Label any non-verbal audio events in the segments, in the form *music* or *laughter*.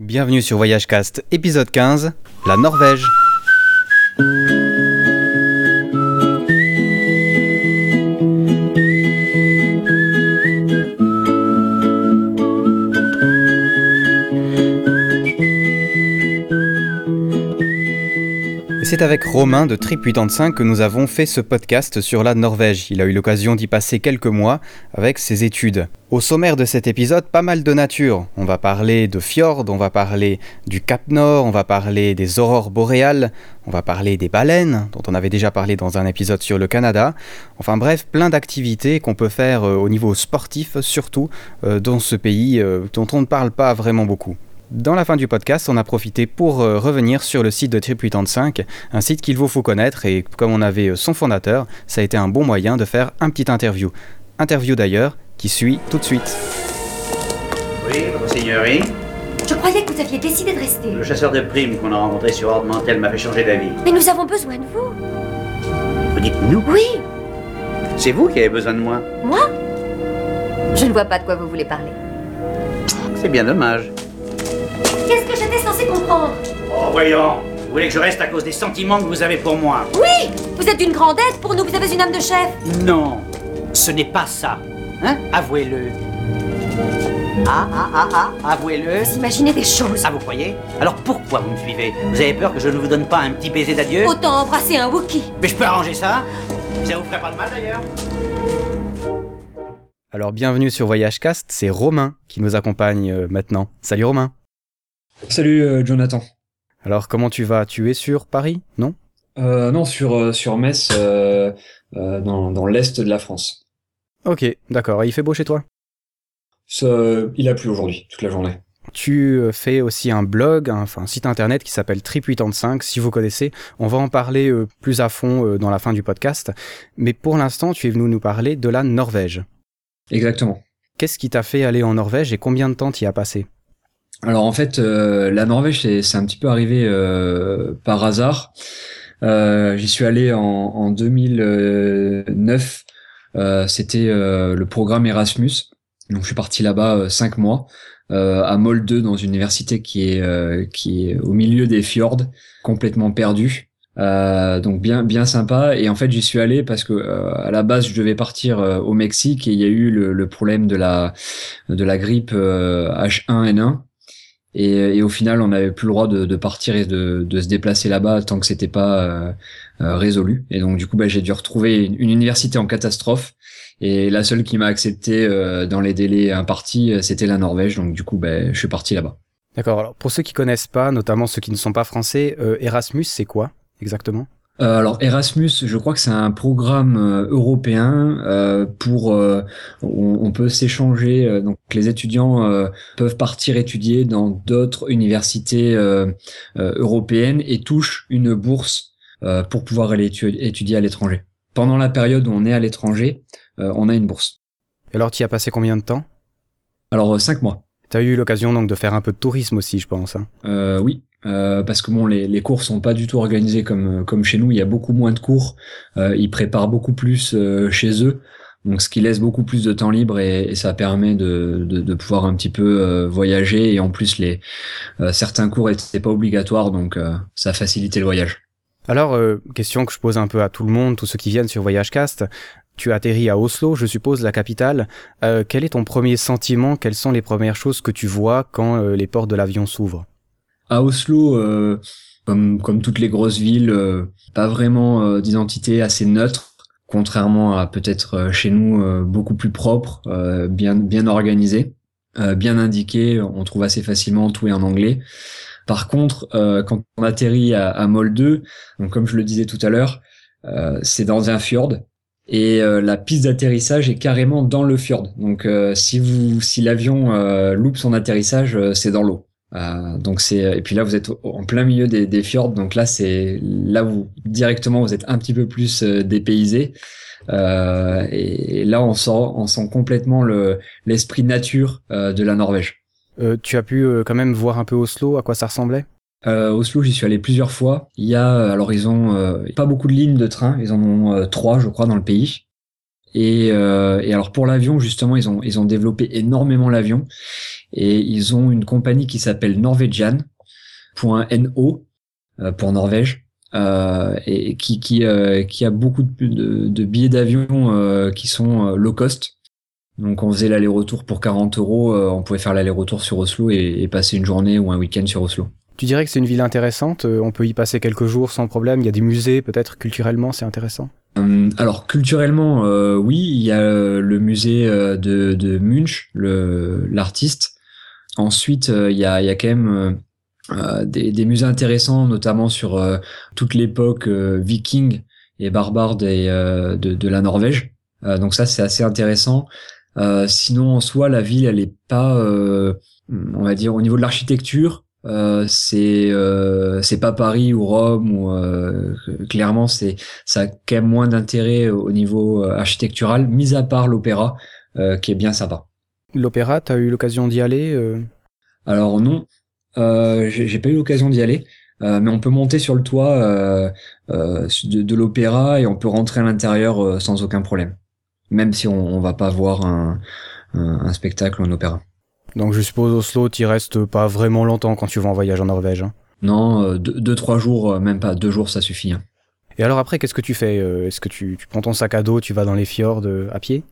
Bienvenue sur Voyagecast, épisode 15, la Norvège. C'est avec Romain de Trip 85 que nous avons fait ce podcast sur la Norvège. Il a eu l'occasion d'y passer quelques mois avec ses études. Au sommaire de cet épisode, pas mal de nature. On va parler de fjords, on va parler du Cap Nord, on va parler des aurores boréales, on va parler des baleines, dont on avait déjà parlé dans un épisode sur le Canada. Enfin bref, plein d'activités qu'on peut faire euh, au niveau sportif, surtout euh, dans ce pays euh, dont on ne parle pas vraiment beaucoup. Dans la fin du podcast, on a profité pour euh, revenir sur le site de Trip85, un site qu'il vous faut connaître et comme on avait euh, son fondateur, ça a été un bon moyen de faire un petit interview. Interview d'ailleurs qui suit tout de suite. Oui, votre seigneurie Je croyais que vous aviez décidé de rester. Le chasseur de primes qu'on a rencontré sur Ordre Mantel m'a fait changer d'avis. Mais nous avons besoin de vous. Vous dites nous? Oui, C'est vous qui avez besoin de moi moi? Je ne vois pas de quoi vous voulez parler. C'est bien dommage. Qu'est-ce que j'étais censé comprendre Oh, voyons Vous voulez que je reste à cause des sentiments que vous avez pour moi Oui Vous êtes d'une grande aide pour nous, vous avez une âme de chef. Non, ce n'est pas ça. Hein? Avouez-le. Ah, ah, ah, ah, avouez-le. Vous imaginez des choses. Ah, vous croyez? Alors pourquoi vous me suivez? Vous avez peur que je ne vous donne pas un petit baiser d'adieu? Autant embrasser un Wookie. Mais je peux arranger ça? Ça vous ferait pas de mal d'ailleurs Alors bienvenue sur Voyagecast, c'est Romain qui nous accompagne euh, maintenant. Salut Romain. Salut euh, Jonathan. Alors comment tu vas? Tu es sur Paris Non? Euh, non, sur, euh, sur Metz, euh, euh, dans, dans l'est de la France. Ok, d'accord. Et il fait beau chez toi? Ça, il a plu aujourd'hui, toute la journée. Tu fais aussi un blog, un, enfin un site internet qui s'appelle Trip85, si vous connaissez. On va en parler plus à fond dans la fin du podcast. Mais pour l'instant, tu es venu nous parler de la Norvège. Exactement. Qu'est-ce qui t'a fait aller en Norvège et combien de temps t'y as passé? Alors en fait, euh, la Norvège, c'est un petit peu arrivé euh, par hasard. Euh, J'y suis allé en, en 2009. Euh, C'était euh, le programme Erasmus. Donc je suis parti là-bas euh, cinq mois à Molde dans une université qui est qui est au milieu des fjords, complètement perdue. Euh, donc bien bien sympa et en fait j'y suis allé parce que euh, à la base je devais partir euh, au Mexique et il y a eu le, le problème de la de la grippe euh, H1N1 et, et au final on n'avait plus le droit de, de partir et de, de se déplacer là-bas tant que c'était pas euh, euh, résolu. Et donc du coup bah, j'ai dû retrouver une, université en catastrophe. Et la seule qui m'a accepté euh, dans les délais impartis euh, c'était la Norvège. Donc du coup bah, je suis parti là-bas. D'accord. Alors pour ceux qui connaissent pas, notamment ceux qui ne sont pas français, euh, Erasmus, c'est quoi exactement? Euh, alors Erasmus, je crois que c'est un programme euh, européen euh, pour euh, on, on peut s'échanger euh, donc les étudiants euh, peuvent partir étudier dans d'autres universités européennes et touchent une bourse euh, pour pouvoir aller étu- étudier à l'étranger. Pendant la période où on est à l'étranger, euh, on a une bourse. Et alors tu y as passé combien de temps? Alors cinq mois. T'as eu l'occasion donc de faire un peu de tourisme aussi, je pense. hein? Euh, oui, euh, parce que bon, les, les cours sont pas du tout organisés comme comme chez nous. Il y a beaucoup moins de cours. Euh, ils préparent beaucoup plus euh, chez eux, donc ce qui laisse beaucoup plus de temps libre et, et ça permet de, de, de pouvoir un petit peu euh, voyager. Et en plus, les euh, certains cours étaient pas obligatoires, donc ça a facilité le voyage. Alors, question que je pose un peu à tout le monde, tous ceux qui viennent sur Voyagecast. Tu atterris à Oslo, je suppose, la capitale. Quel est ton premier sentiment? Quelles sont les premières choses que tu vois quand les portes de l'avion s'ouvrent? À Oslo, euh, comme toutes les grosses villes, euh, pas vraiment euh, d'identité assez neutre. Contrairement à peut-être chez nous, beaucoup plus propre, bien bien organisé. bien indiqué, on trouve assez facilement tout est en anglais. Par contre, quand on atterrit à, à Molde, donc comme je le disais tout à l'heure, c'est dans un fjord et la piste d'atterrissage est carrément dans le fjord. Donc si vous si l'avion loupe son atterrissage, c'est dans l'eau. Euh, donc c'est et puis là vous êtes en plein milieu des, des fjords, donc là c'est là vous directement vous êtes un petit peu plus euh, dépaysé. Euh, et, et là on sent on sent complètement le l'esprit nature euh, de la Norvège. Euh, Tu as pu euh, quand même voir un peu Oslo, à quoi ça ressemblait? Euh, Oslo, j'y suis allé plusieurs fois. Il y a, alors ils ont euh, pas beaucoup de lignes de train, ils en ont euh, trois, je crois, dans le pays. Et, et alors pour l'avion, justement, ils ont, ils ont développé énormément l'avion. Et ils ont une compagnie qui s'appelle Norwegian.no pour Norvège. Euh, et qui qui, euh, qui a beaucoup de, de, billets d'avion euh, qui sont low cost. Donc on faisait l'aller-retour pour 40 euros, on pouvait faire l'aller-retour sur Oslo et, et, passer une journée ou un week-end sur Oslo. Tu dirais que c'est une ville intéressante, on peut y passer quelques jours sans problème, il y a des musées peut-être culturellement c'est intéressant? Alors culturellement, euh, oui, il y a le musée de, de Munch, l'artiste. Ensuite, il y a, y a quand même euh, des, des, musées intéressants, notamment sur euh, toute l'époque euh, viking et barbare des, de, de, la Norvège. donc ça, c'est assez intéressant. sinon, en soi, la ville, elle est pas, on va dire, au niveau de l'architecture, euh, c'est euh, c'est pas Paris ou Rome ou euh, clairement c'est ça a quand même moins d'intérêt au niveau architectural mis à part l'opéra qui est bien sympa. L'opéra, tu as eu l'occasion d'y aller Alors non, euh, j'ai pas eu l'occasion d'y aller. Euh, mais on peut monter sur le toit euh, de, de l'opéra et on peut rentrer à l'intérieur sans aucun problème, même si on, on va pas voir un, un, un spectacle ou un opéra. Donc je suppose Oslo, tu restes pas vraiment longtemps quand tu vas en voyage en Norvège. Hein? Non, deux, deux, trois jours, même pas deux jours, ça suffit. Hein. Et alors après, qu'est-ce que tu fais Est-ce que tu, tu, prends ton sac à dos, tu vas dans les fjords à pied?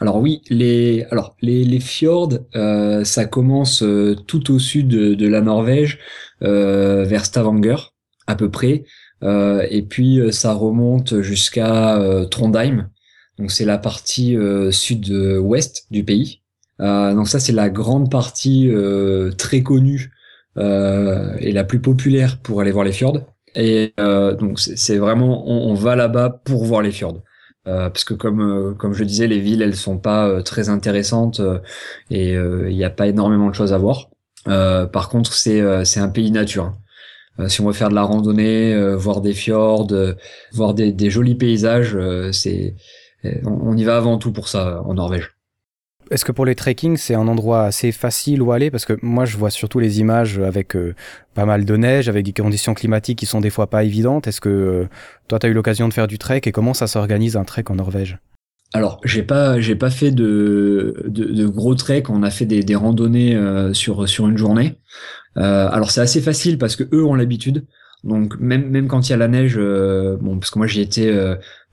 Alors oui, les alors les, les fjords, euh, ça commence euh, tout au sud de, la Norvège, euh, vers Stavanger à peu près, et puis ça remonte jusqu'à Trondheim. Donc c'est la partie sud-ouest du pays. donc ça c'est la grande partie très connue et la plus populaire pour aller voir les fjords. Et donc c'est vraiment on va là-bas pour voir les fjords. Euh, parce que comme euh, comme je disais, les villes elles sont pas euh, très intéressantes et il n'y a pas énormément de choses à voir. par contre, c'est c'est un pays nature. si on veut faire de la randonnée, voir des fjords, voir des, des jolis paysages, c'est on y va avant tout pour ça en Norvège. Est-ce que pour les trekking, c'est un endroit assez facile où aller? Parce que moi, je vois surtout les images avec euh, pas mal de neige, avec des conditions climatiques qui sont des fois pas évidentes. Est-ce que euh, toi, tu as eu l'occasion de faire du trek et comment ça s'organise un trek en Norvège? Alors, j'ai pas, pas fait de, gros trek. On a fait des, randonnées euh, sur sur une journée. alors, c'est assez facile parce que eux ont l'habitude. Donc, même quand il y a la neige, bon, parce que moi j'y étais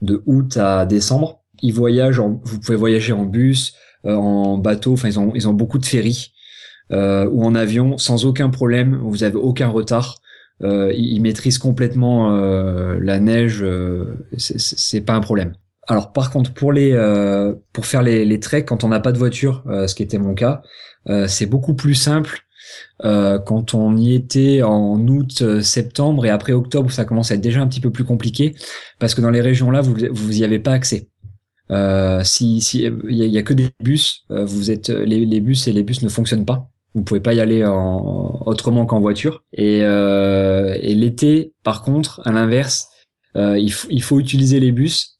de août à décembre. Ils voyagent, vous pouvez voyager en bus, en bateau. Enfin, ils ont, beaucoup de ferries euh, ou en avion sans aucun problème. Vous avez aucun retard. Euh, ils, maîtrisent complètement la neige. c'est pas un problème. Alors par contre pour les pour faire les, les quand on n'a pas de voiture, ce qui était mon cas, c'est beaucoup plus simple quand on y était en août, septembre et après octobre, ça commence à être déjà un petit peu plus compliqué parce que dans les régions là, vous vous y avez pas accès. Euh, si si il y, a que des bus, euh, vous êtes les, les, bus et les bus ne fonctionnent pas. Vous pouvez pas y aller en, autrement qu'en voiture. Et, euh, et l'été, par contre, à l'inverse, euh, il, il, faut utiliser les bus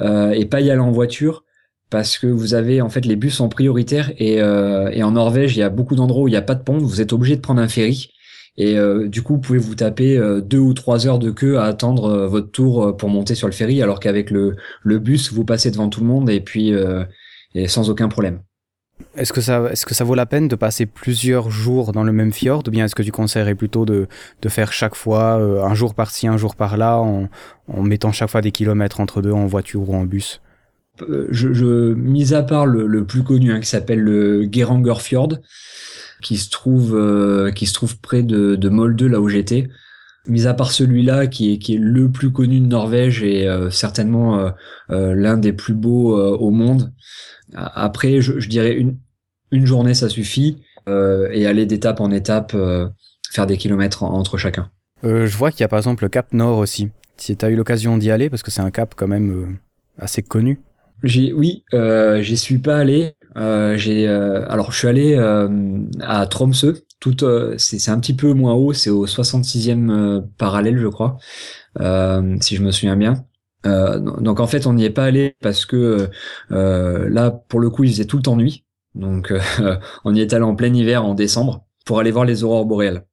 euh, et pas y aller en voiture parce que vous avez en fait les bus sont prioritaires et, et en Norvège il y a beaucoup d'endroits où il n'y a pas de pont. Vous êtes obligé de prendre un ferry et euh, du coup, vous pouvez vous taper euh, deux ou trois heures de queue à attendre euh, votre tour pour monter sur le ferry, alors qu'avec le, le bus, vous passez devant tout le monde et puis et sans aucun problème. Est-ce que, ça, est-ce que ça vaut la peine de passer plusieurs jours dans le même fjord ou bien est-ce que tu conseillerais plutôt de, de faire chaque fois un jour par-ci, un jour par-là en, en mettant chaque fois des kilomètres entre deux en voiture ou en bus? Je, je, mis à part le, le plus connu hein, qui s'appelle le Geranger Fjord, qui se trouve euh, qui se trouve près de, de Molde là où j'étais. Mis à part celui-là qui est qui est le plus connu de Norvège et euh, certainement euh, l'un des plus beaux au monde. Après, je, je, dirais une une journée ça suffit et aller d'étape en étape faire des kilomètres entre chacun. je vois qu'il y a par exemple le Cap Nord aussi. Si tu as eu l'occasion d'y aller, parce que c'est un cap quand même assez connu. J'ai, oui, j'y suis pas allé. Euh, j'ai, euh, alors je suis allé euh, à Tromsø. Tout, euh, c'est, un petit peu moins haut. C'est au 66e parallèle, je crois, si je me souviens bien. donc en fait, on n'y est pas allé parce que là, pour le coup, il faisait tout le temps nuit. Donc *laughs* on y est allé en plein hiver, en décembre, pour aller voir les aurores boréales.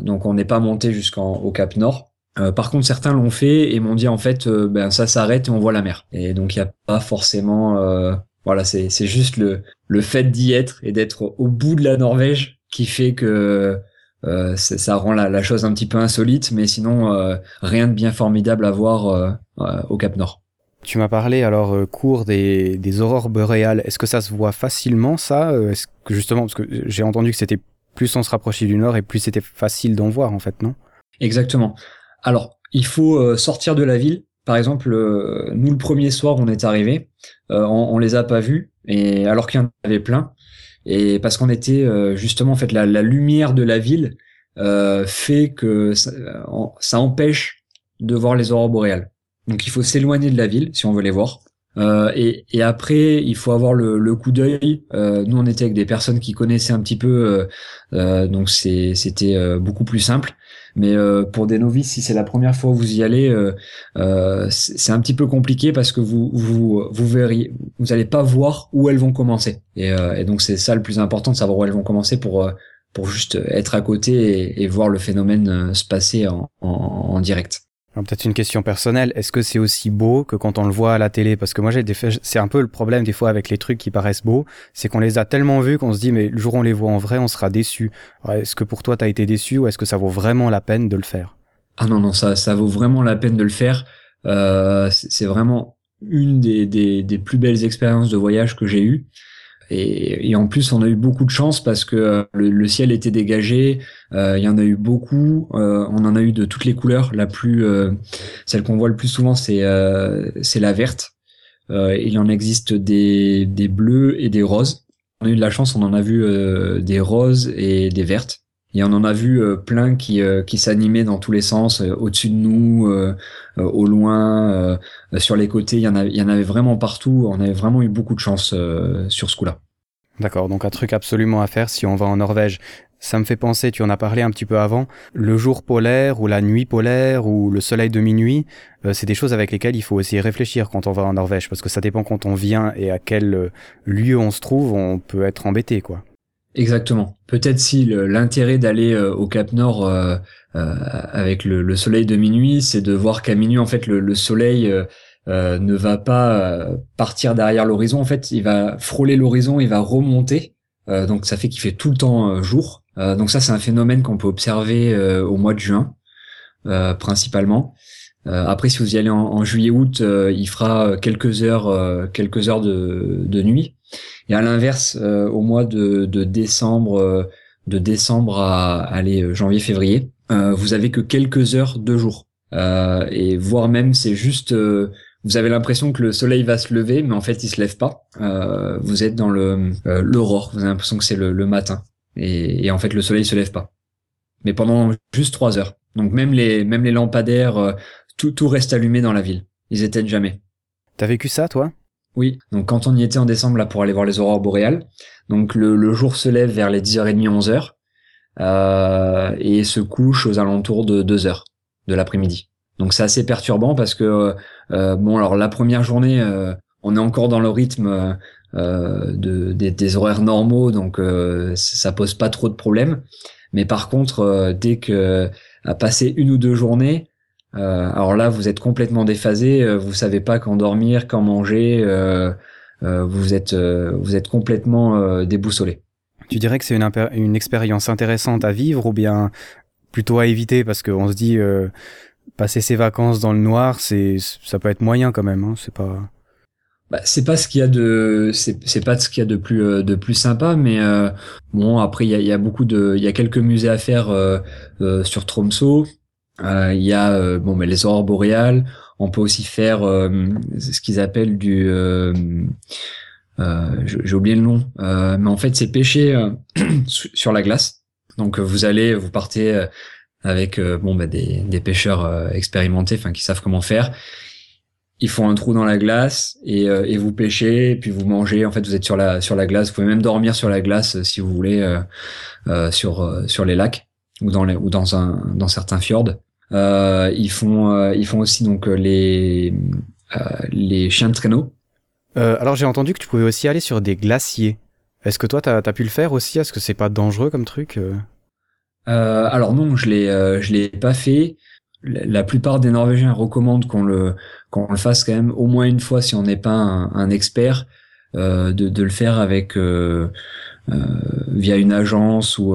donc on n'est pas monté jusqu'au Cap Nord. par contre, certains l'ont fait et m'ont dit en fait, ben ça s'arrête et on voit la mer. Et donc il n'y a pas forcément, voilà, c'est c'est juste le le fait d'y être et d'être au bout de la Norvège qui fait que euh, ça rend la, la, chose un petit peu insolite, mais sinon euh, rien de bien formidable à voir euh, au Cap Nord. Tu m'as parlé alors court des, des aurores boréales. Est-ce que ça se voit facilement ça Est-ce que justement parce que j'ai entendu que c'était plus on se rapprochait du nord et plus c'était facile d'en voir en fait, non? Exactement. Alors il faut sortir de la ville. Par exemple, nous le premier soir on est arrivé, on, on les a pas vus et alors qu'il y en avait plein et parce qu'on était euh, justement en fait la, lumière de la ville euh, fait que ça, ça, empêche de voir les aurores boréales. Donc il faut s'éloigner de la ville si on veut les voir. Euh, et, et, après, il faut avoir le, le coup d'œil. Euh, nous, on était avec des personnes qui connaissaient un petit peu, euh, donc c'était beaucoup plus simple. Mais euh, pour des novices, si c'est la première fois que vous y allez, euh, euh, c'est un petit peu compliqué parce que vous vous vous verriez, vous allez pas voir où elles vont commencer. Et, et donc c'est ça le plus important de savoir où elles vont commencer pour pour juste être à côté et, et voir le phénomène se passer en, en, en direct. Peut-être une question personnelle. Est-ce que c'est aussi beau que quand on le voit à la télé? Parce que moi, j'ai des c'est un peu le problème des fois avec les trucs qui paraissent beaux, c'est qu'on les a tellement vus qu'on se dit mais le jour où on les voit en vrai, on sera déçu. Est-ce que pour toi, t'as été déçu ou est-ce que ça vaut vraiment la peine de le faire? Ah non non, ça ça vaut vraiment la peine de le faire. Euh, c'est vraiment une des, des, des, plus belles expériences de voyage que j'ai eues. Et, en plus, on a eu beaucoup de chance parce que euh, le, ciel était dégagé. Euh, il y en a eu beaucoup. Euh, on en a eu de toutes les couleurs. La plus, celle qu'on voit le plus souvent, c'est c'est la verte. il en existe des, des bleus et des roses. On a eu de la chance. On en a vu des roses et des vertes. Et on en a vu plein qui, qui s'animaient dans tous les sens, au-dessus de nous, au loin, sur les côtés. Il y, en il y en avait vraiment partout. On avait vraiment eu beaucoup de chance sur ce coup-là. D'accord, donc un truc absolument à faire si on va en Norvège. Ça me fait penser, tu en as parlé un petit peu avant, le jour polaire ou la nuit polaire ou le soleil de minuit, euh, c'est des choses avec lesquelles il faut aussi réfléchir quand on va en Norvège, parce que ça dépend quand on vient et à quel euh, lieu on se trouve, on peut être embêté, quoi. Exactement. Peut-être si l'intérêt d'aller euh, au Cap Nord avec le, soleil de minuit, c'est de voir qu'à minuit, en fait, le soleil euh, ne va pas euh, partir derrière l'horizon. En fait, il va frôler l'horizon, il va remonter. Euh, donc ça fait qu'il fait tout le temps jour. donc ça, c'est un phénomène qu'on peut observer au mois de juin, principalement. après, si vous y allez en, juillet-août, il fera quelques heures, quelques heures de, de nuit. Et à l'inverse, au mois de, décembre, de décembre à aller janvier-février, vous avez que quelques heures de jour. et voire même, c'est juste vous avez l'impression que le soleil va se lever, mais en fait, il se lève pas. Euh, vous êtes dans euh, l'aurore. Vous avez l'impression que c'est le, matin, et, en fait, le soleil se lève pas. Mais pendant juste trois heures. Donc même les même lampadaires, euh, tout tout reste allumé dans la ville. Ils éteignent jamais. T'as vécu ça, toi? Oui. Donc quand on y était en décembre là pour aller voir les aurores boréales, donc le, jour se lève vers les 10h30, 11h, euh, et se couche aux alentours de 2h de l'après-midi. Donc c'est assez perturbant parce que euh, bon alors la première journée euh, on est encore dans le rythme euh, de, des, horaires normaux donc ça pose pas trop de problèmes. Mais par contre dès que à passer une ou deux journées alors là vous êtes complètement déphasé, vous savez pas quand dormir, quand manger, vous êtes vous êtes complètement déboussolé. Tu dirais que c'est une, une expérience intéressante à vivre ou bien plutôt à éviter parce qu'on se dit passer ses vacances dans le noir, c'est ça peut être moyen quand même. Hein, c'est pas. Bah, c'est pas ce qu'il y a de c'est pas ce qu'il y a de plus euh, de plus sympa mais euh, bon après il y a, y a, beaucoup de il y a quelques musées à faire euh, euh sur Tromsø il y a bon mais les aurores boréales on peut aussi faire ce qu'ils appellent du j'ai oublié le nom mais en fait c'est pêcher *clears throat* sur la glace donc vous allez vous partez avec euh, bon bah, des, des pêcheurs euh, expérimentés, enfin qui savent comment faire. Ils font un trou dans la glace et, euh, et vous pêchez, puis vous mangez. En fait, vous êtes sur la sur la glace. Vous pouvez même dormir sur la glace si vous voulez sur sur les lacs ou dans les, ou dans un dans certains fjords. ils font ils font aussi donc les les chiens de traîneau. alors j'ai entendu que tu pouvais aussi aller sur des glaciers. Est-ce que toi t'as as pu le faire aussi? Est-ce que c'est pas dangereux comme truc euh, alors non, je l'ai, euh, je l'ai pas fait. la plupart des Norvégiens recommandent qu'on le qu'on le fasse quand même au moins une fois si on n'est pas un, expert, de, de le faire avec via une agence ou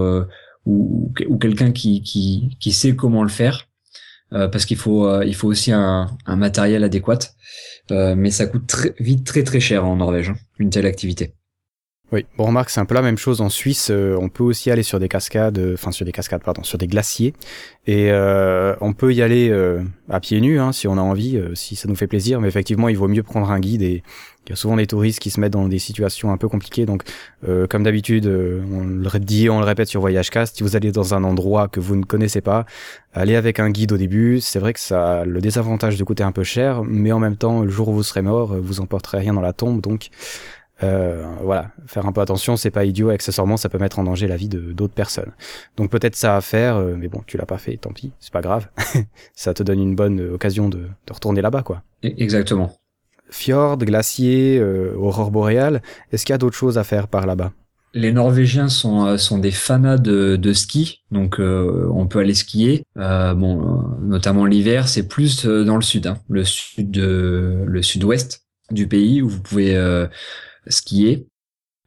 ou, ou quelqu'un qui, qui qui sait comment le faire. parce qu'il faut il faut aussi un, un matériel adéquat mais ça coûte très, vite très très cher en Norvège hein, une telle activité oui, bon remarque, c'est un peu la même chose en Suisse. Euh, on peut aussi aller sur des cascades, euh, enfin sur des cascades, pardon, sur des glaciers, et euh, on peut y aller à pieds nus hein, si on a envie, si ça nous fait plaisir. Mais effectivement, il vaut mieux prendre un guide et il y a souvent des touristes qui se mettent dans des situations un peu compliquées. Donc, comme d'habitude, on le dit, on le répète sur Voyage Cast, si vous allez dans un endroit que vous ne connaissez pas, allez avec un guide au début. C'est vrai que ça a le désavantage de coûter un peu cher, mais en même temps, le jour où vous serez mort, vous emporterez rien dans la tombe, donc euh, voilà, faire un peu attention, c'est pas idiot. Accessoirement, ça peut mettre en danger la vie de d'autres personnes. Donc peut-être ça à faire, euh, mais bon, tu l'as pas fait, tant pis, c'est pas grave. *laughs* ça te donne une bonne occasion de, de retourner là-bas, quoi. E-, exactement. Fjord, glacier, euh, aurore boréale. Est-ce qu'il y a d'autres choses à faire par là-bas? Les Norvégiens sont, sont des fanas de, de ski, donc on peut aller skier. bon, notamment l'hiver, c'est plus dans le sud, hein, le sud, le sud-ouest du pays où vous pouvez skier.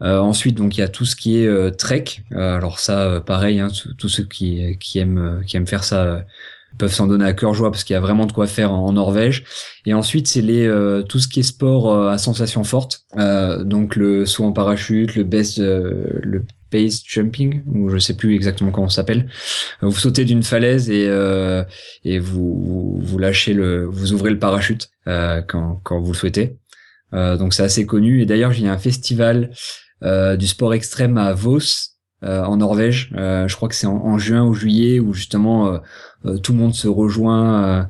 Euh, ensuite, donc il y a tout ce qui est euh, trek. Euh, alors ça, pareil, hein, tous ceux qui, aiment qui aiment faire ça peuvent s'en donner à cœur joie parce qu'il y a vraiment de quoi faire en, Norvège. Et ensuite, c'est les tout ce qui est sport à sensation forte. donc le saut en parachute, le base le base jumping ou je sais plus exactement comment ça s'appelle. Vous sautez d'une falaise et et vous, vous lâchez le vous ouvrez le parachute quand quand vous le souhaitez. Euh, donc c'est assez connu. Et d'ailleurs, il y a un festival euh, du sport extrême à Vos, euh, en Norvège. je crois que c'est en, juin ou juillet où justement tout le monde se rejoint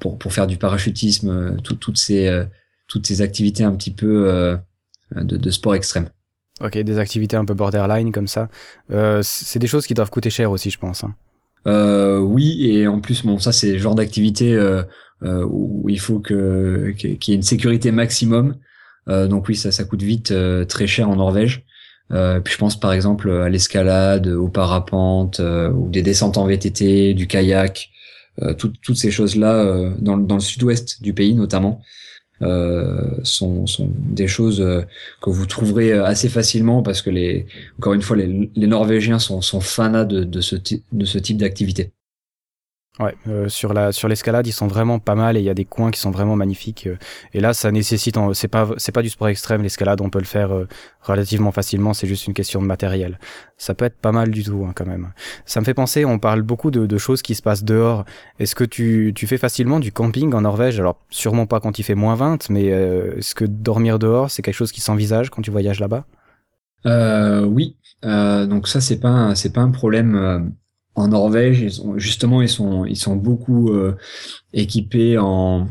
pour pour faire du parachutisme, toutes ces toutes ces activités un petit peu de, de, sport extrême. Ok, des activités un peu borderline comme ça. c'est des choses qui doivent coûter cher aussi, je pense. Hein. Euh, oui, et en plus, bon, ça c'est le genre d'activité euh, euh, où il faut que qu'il y ait une sécurité maximum. Euh, donc oui, ça, ça coûte vite euh, très cher en Norvège. puis je pense par exemple à l'escalade, au parapente, ou des descentes en VTT, du kayak, toutes ces choses-là dans, dans le sud-ouest du pays notamment. sont, sont des choses que vous trouverez assez facilement parce que les encore une fois les, les Norvégiens sont, sont fanas de, de ce, de ce type d'activité. Ouais, euh, sur la sur l'escalade, ils sont vraiment pas mal et il y a des coins qui sont vraiment magnifiques. Euh, et là, ça nécessite, c'est pas c'est pas du sport extrême l'escalade, on peut le faire euh, relativement facilement. C'est juste une question de matériel. Ça peut être pas mal du tout hein, quand même. Ça me fait penser, on parle beaucoup de, de choses qui se passent dehors. Est-ce que tu tu fais facilement du camping en Norvège? Alors sûrement pas quand il fait moins 20, mais est-ce que dormir dehors, c'est quelque chose qui s'envisage quand tu voyages là-bas? Oui, donc ça c'est pas c'est pas un problème en Norvège, ils justement, ils sont, ils sont beaucoup euh, équipés en,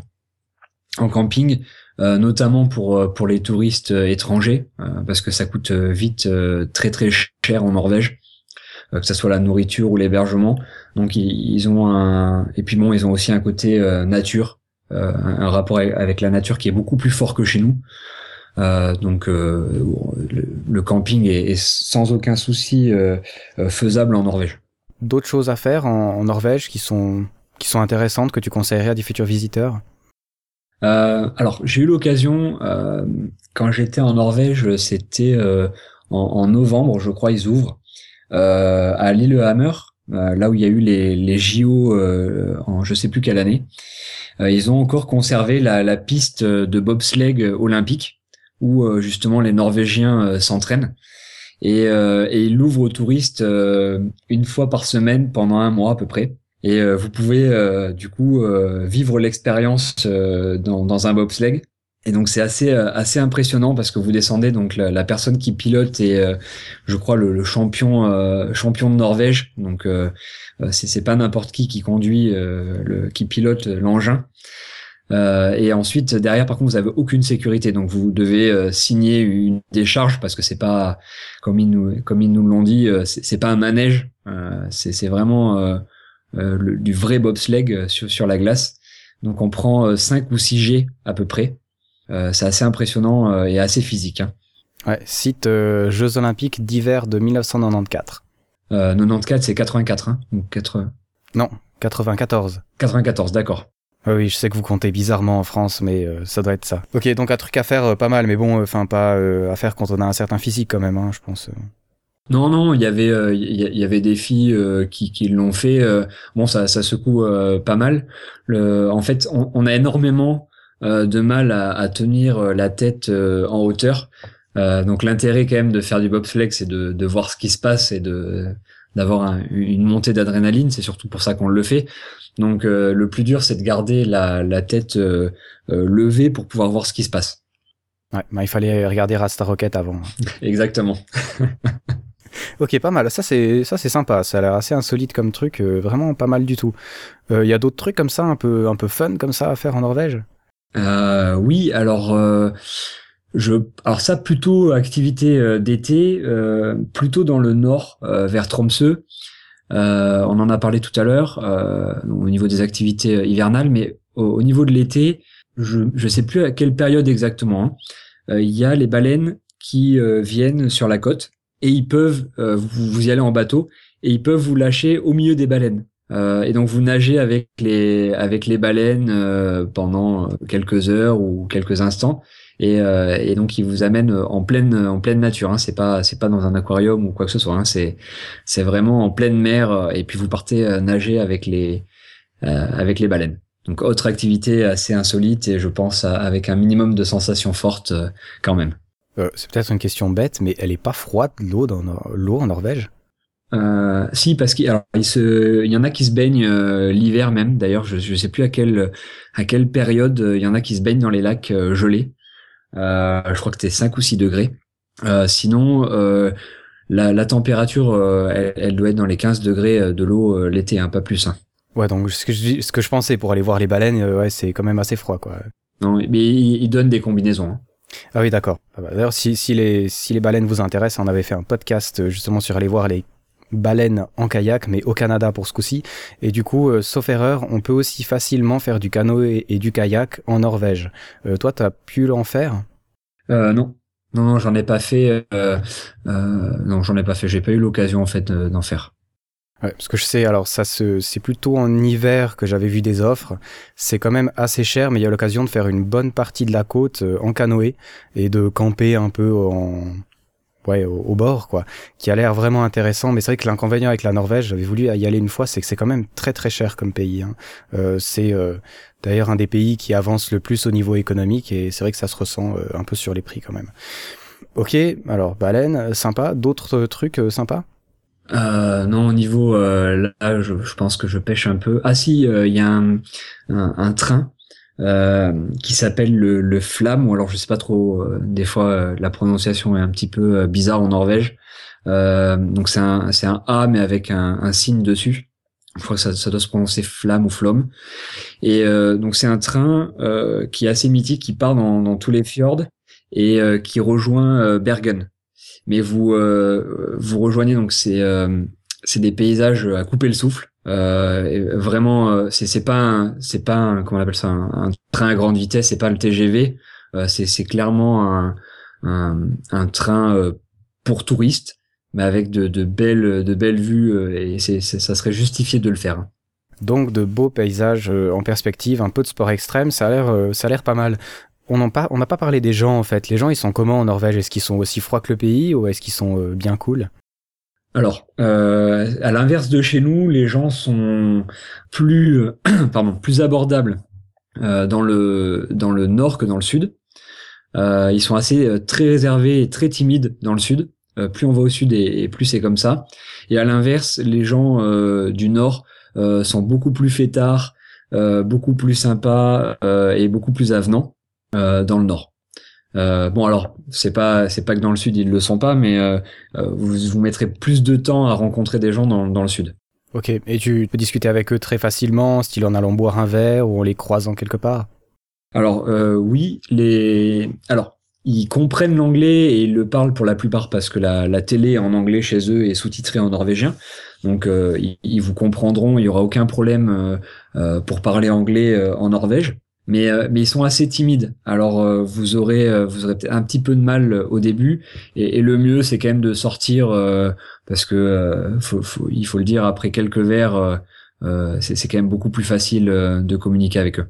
en camping, euh, notamment pour, euh, pour les touristes étrangers, parce que ça coûte vite très très cher en Norvège, que ce soit la nourriture ou l'hébergement. Donc ils, ont un, et puis bon, ils ont aussi un côté nature, un, rapport avec la nature qui est beaucoup plus fort que chez nous. donc le, camping est, est, sans aucun souci faisable en Norvège d'autres choses à faire en, Norvège qui sont, qui sont intéressantes que tu conseillerais à des futurs visiteurs? Euh, alors j'ai eu l'occasion euh, quand j'étais en Norvège, c'était euh, en, novembre, je crois, ils ouvrent à Lillehammer, là où il y a eu les, JO en je sais plus quelle année. ils ont encore conservé la, la piste de bobsleigh olympique où justement les Norvégiens s'entraînent et, euh, et il l'ouvre aux touristes euh, une fois par semaine pendant un mois à peu près. Et euh, vous pouvez euh, du coup vivre l'expérience dans, dans un bobsleigh. Et donc c'est assez assez impressionnant parce que vous descendez donc la, personne qui pilote est je crois le, le champion champion de Norvège donc c'est c'est pas n'importe qui qui conduit le qui pilote l'engin euh, et ensuite derrière par contre vous avez aucune sécurité donc vous devez euh, signer une décharge parce que c'est pas comme ils nous comme ils nous l'ont dit euh, c'est pas un manège c'est c'est vraiment du vrai bobsleigh sur sur la glace donc on prend 5 ou 6 G à peu près c'est assez impressionnant et assez physique hein. ouais, site Jeux Olympiques d'hiver de 1994 94 c'est 84 hein, ou 80 non 94. 94, d'accord. Ah oui, je sais que vous comptez bizarrement en France, mais euh, ça doit être ça. Ok, donc un truc à faire euh, pas mal, mais bon, enfin pas euh, à faire quand on a un certain physique quand même, hein, je pense. Non, non, il y avait, euh, il y, avait des filles euh, qui, qui l'ont fait. euh, bon, ça, ça secoue euh, pas mal. Le, en fait, on, on a énormément euh, de mal à, à tenir euh, la tête euh, en hauteur. Euh, donc l'intérêt quand même de faire du bobsleigh, c'est de, de voir ce qui se passe et de d'avoir un- une montée d'adrénaline. C'est surtout pour ça qu'on le fait. Donc euh, le plus dur, c'est de garder la, la tête euh, euh, levée pour pouvoir voir ce qui se passe. Ouais, bah, il fallait regarder Rasta Rocket avant. *laughs* Exactement. *laughs* ok, pas mal. Ça c'est ça c'est sympa. Ça a l'air assez insolite comme truc, euh, vraiment pas mal du tout. Il y a d'autres trucs comme ça, un peu un peu fun comme ça à faire en Norvège? Oui, alors je, alors ça plutôt activité d'été, plutôt dans le nord, vers Tromsø. Euh, on en a parlé tout à l'heure euh, au niveau des activités euh, hivernales, mais au, au niveau de l'été, je je sais plus à quelle période exactement. hein. Il y a les baleines qui viennent sur la côte et ils peuvent vous, y allez en bateau et ils peuvent vous lâcher au milieu des baleines. Et donc vous nagez avec les avec les baleines pendant quelques heures ou quelques instants et, euh, et donc ils vous en pleine en pleine nature. Hein. C'est pas c'est pas dans un aquarium ou quoi que ce soit. Hein. C'est c'est vraiment en pleine mer euh, et puis vous partez euh, nager avec les euh, avec les baleines. Donc autre activité assez insolite et je pense avec un minimum de sensations fortes euh, quand même. Euh, c'est peut-être une question bête, mais elle est pas froide l'eau dans Nor- l'eau en Norvège? Euh, si, parce qu'il il se, il y en a qui se baignent euh, l'hiver même. D'ailleurs, je, je sais plus à quelle à quelle période euh, il y en a qui se baignent dans les lacs euh, gelés. Euh, je crois que c'était 5 ou 6 degrés. Euh, sinon, euh, la, la température, euh, elle, elle doit être dans les 15 degrés de l'eau euh, l'été, hein, pas plus. Hein. Ouais, donc ce que je, ce que je pensais pour aller voir les baleines, euh, ouais, c'est quand même assez froid, quoi. Non, mais il, il donne des combinaisons. hein. Ah oui, d'accord. Ah bah, D'ailleurs, si, si, les, si les baleines vous intéressent, on avait fait un podcast justement sur aller voir les baleines en kayak, mais au Canada pour ce coup-ci. Et du coup, euh, sauf erreur, on peut aussi facilement faire du canoë et du kayak en Norvège. Euh, toi, t'as pu l'en faire? Euh, non, non, non, j'en ai pas fait. Non, j'en ai pas fait. J'ai pas eu l'occasion en fait d'en faire. Ouais, parce que je sais, alors ça se, c'est plutôt en hiver que j'avais vu des offres. C'est quand même assez cher, mais il y a l'occasion de faire une bonne partie de la côte euh, en canoë et de camper un peu en, ouais, au, au bord, quoi, qui a l'air vraiment intéressant. Mais c'est vrai que l'inconvénient avec la Norvège, j'avais voulu y aller une fois, c'est que c'est quand même très très cher comme pays. Hein. Euh, c'est euh, d'ailleurs un des pays qui avance le plus au niveau économique et c'est vrai que ça se ressent euh, un peu sur les prix quand même. Ok, alors baleine, sympa. D'autres trucs euh, sympas? Euh, non, au niveau euh, là, je, je pense que je pêche un peu. Ah si, euh, il y a un, un, train qui s'appelle le, le Flamme, ou alors je sais pas trop. euh, des fois, euh, la prononciation est un petit peu euh, bizarre en Norvège. Euh, donc c'est un c'est un A mais avec un, un signe dessus. Je crois que ça, ça doit se prononcer flamme ou flamme. Et euh, donc c'est un train euh, qui est assez mythique, qui part dans, dans tous les fjords et euh, qui rejoint euh, Bergen mais vous euh, vous rejoignez donc c'est euh, c'est des paysages à couper le souffle euh, vraiment euh, c'est c'est pas c'est pas un, comment on appelle ça un, train à grande vitesse c'est pas le TGV euh, c'est c'est clairement un un, un train euh, pour touristes mais avec de, de belles de belles vues euh, et c'est ça serait justifié de le faire Donc de beaux paysages en perspective, un peu de sport extrême, ça a l'air, ça a l'air pas mal. On n'a pas, on n'a pas parlé des gens en fait. Les gens, ils sont comment en Norvège? Est-ce qu'ils sont aussi froids que le pays ou est-ce qu'ils sont bien cool? Alors, euh, à l'inverse de chez nous, les gens sont plus, euh, *clears throat* pardon, plus abordables euh, dans le dans le nord que dans le sud. Euh, ils sont assez très réservés et très timides dans le sud. Plus on va au sud et, plus c'est comme ça. Et à l'inverse, les gens du nord sont beaucoup plus fêtards, beaucoup plus sympas et beaucoup plus avenants dans le nord. Euh, bon alors c'est pas c'est pas que dans le sud ils le sont pas, mais euh, euh, vous, vous mettrez plus de temps à rencontrer des gens dans, dans le sud. Ok. Et tu peux discuter avec eux très facilement, style en allant boire un verre ou en les croisant quelque part? Alors euh, oui, les alors ils comprennent l'anglais et ils le parlent pour la plupart parce que la, la télé en anglais chez eux est sous-titrée en norvégien. Donc ils, ils vous comprendront, il y aura aucun problème pour parler anglais en Norvège. Mais, euh, mais ils sont assez timides. Alors euh, vous aurez euh, vous aurez un petit peu de mal euh, au début. Et, le mieux c'est quand même de sortir parce que faut, il faut le dire après quelques verres. c'est quand même beaucoup plus facile de communiquer avec eux.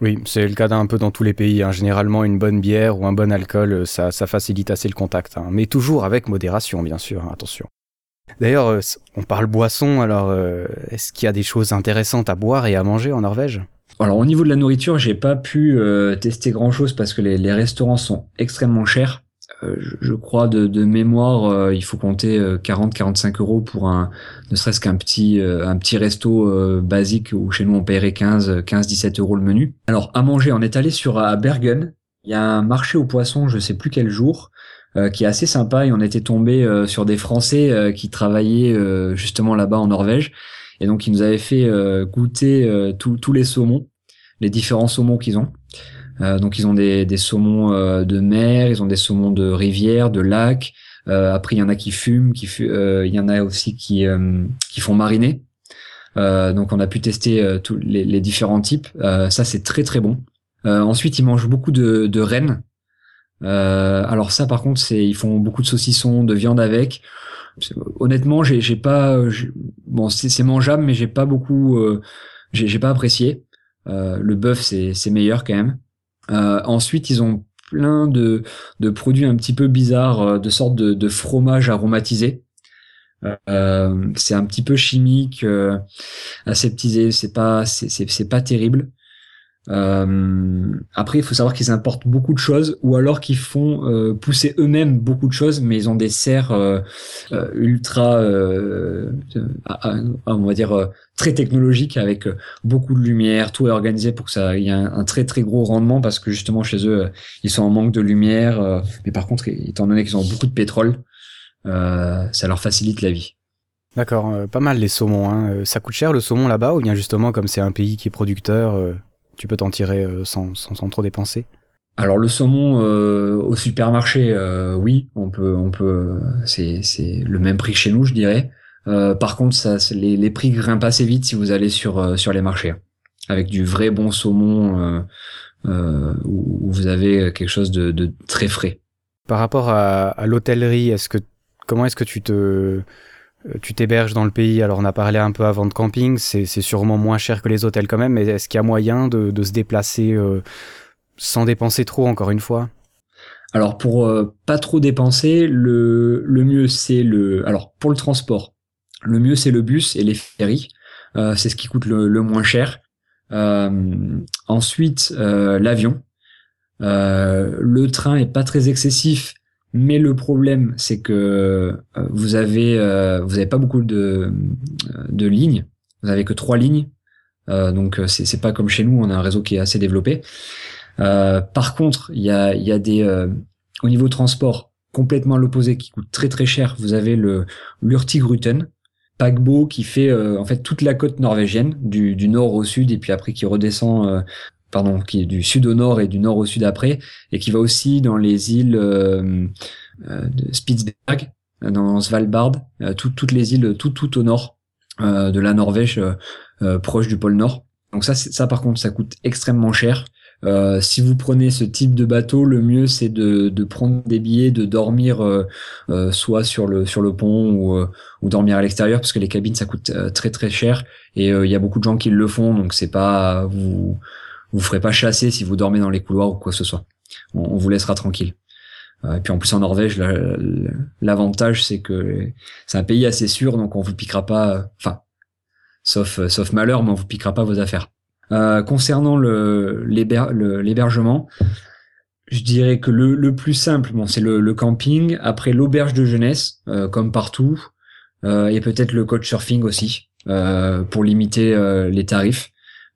Oui, c'est le cas d'un peu dans tous les pays. Hein. Généralement, une bonne bière ou un bon alcool, ça, ça facilite assez le contact. Hein. Mais toujours avec modération, bien sûr, hein, attention. D'ailleurs, on parle boisson, alors est-ce qu'il y a des choses intéressantes à boire et à manger en Norvège? Alors au niveau de la nourriture, j'ai pas pu euh, tester grand chose parce que les, restaurants sont extrêmement chers. Euh, je, crois de, mémoire, euh, il faut compter 40-45 euros pour un, ne serait-ce qu'un petit, un petit resto basique où chez nous on paierait 15, 15-17 euros le menu. Alors à manger, on est allé sur à Bergen. Il y a un marché aux poissons, je sais plus quel jour, qui est assez sympa et on était tombé sur des Français qui travaillaient justement là-bas en Norvège et donc, ils nous avaient fait euh, goûter euh, tous les saumons, les différents saumons qu'ils ont. Euh, donc, ils ont des, des saumons de mer, ils ont des saumons de rivière, de lac. après, il y en a qui fument, qui il y en a aussi qui qui font mariner. donc, on a pu tester tous les, les, différents types. ça, c'est très très bon. ensuite, ils mangent beaucoup de, de rennes. alors ça, par contre, c'est ils font beaucoup de saucissons, de viande avec. Honnêtement, j'ai pas bon, c'est mangeable, mais j'ai pas beaucoup, euh, j'ai pas apprécié. Euh, le bœuf, c'est meilleur quand même. Euh, ensuite, ils ont plein de, de produits un petit peu bizarres, de sortes de, de fromage aromatisé. c'est un petit peu chimique, aseptisé. C'est pas, c'est pas terrible. Euh, après, il faut savoir qu'ils importent beaucoup de choses, ou alors qu'ils font euh, pousser eux-mêmes beaucoup de choses, mais ils ont des serres euh, euh ultra, euh, on va dire très technologiques, avec beaucoup de lumière. Tout est organisé pour que ça y ait un, très très gros rendement, parce que justement chez eux, ils sont en manque de lumière. mais par contre, étant donné qu'ils ont beaucoup de pétrole, ça leur facilite la vie. D'accord, pas mal les saumons. Hein. Ça coûte cher le saumon là-bas, ou bien justement comme c'est un pays qui est producteur tu peux t'en tirer euh, sans, sans, trop dépenser? Alors le saumon euh, au supermarché, euh, oui, on peut, on peut, c'est, c'est le même prix chez nous, je dirais. par contre, ça, les, les prix grimpent assez vite si vous allez sur sur les marchés, avec du vrai bon saumon où, vous avez quelque chose de, de très frais. Par rapport à, à l'hôtellerie, est-ce que comment est-ce que tu te tu t'héberges dans le pays, alors on a parlé un peu avant de camping, c'est sûrement moins cher que les hôtels quand même, mais est-ce qu'il y a moyen de, se déplacer euh, sans dépenser trop, encore une fois? Alors pour euh, pas trop dépenser, le, mieux c'est le... Alors pour le transport, le mieux c'est le bus et les ferries, c'est ce qui coûte le, le moins cher. ensuite, l'avion. le train est pas très excessif, mais le problème, c'est que euh, vous avez euh, vous avez pas beaucoup de de lignes. Vous avez que trois lignes. Euh, donc c'est c'est pas comme chez nous, on a un réseau qui est assez développé. par contre, il y a il y a des au niveau transport complètement à l'opposé qui coûte très très cher. Vous avez le l'Urtigruten, paquebot qui fait en fait toute la côte norvégienne du, du nord au sud et puis après qui redescend pardon, qui est du sud au nord et du nord au sud après, et qui va aussi dans les îles euh, euh, de Spitzberg, dans Svalbard, euh, toutes les îles tout tout au nord de la Norvège, proche du pôle Nord. Donc ça, ça par contre, ça coûte extrêmement cher. Euh, si vous prenez ce type de bateau, le mieux c'est de, de, prendre des billets, de dormir euh, soit sur le sur le pont ou, ou dormir à l'extérieur parce que les cabines ça coûte très très cher et il y a beaucoup de gens qui le font donc c'est pas vous vous ferez pas chasser si vous dormez dans les couloirs ou quoi que ce soit. On, vous laissera tranquille. Euh, et puis en plus en Norvège, l'avantage c'est que c'est un pays assez sûr, donc on vous piquera pas, enfin, sauf sauf malheur, mais on vous piquera pas vos affaires. Euh, concernant l'hébergement, je dirais que le, plus simple, bon, c'est le, camping. Après l'auberge de jeunesse, euh, comme partout, euh, et peut-être le coach surfing aussi, euh, pour limiter euh, les tarifs.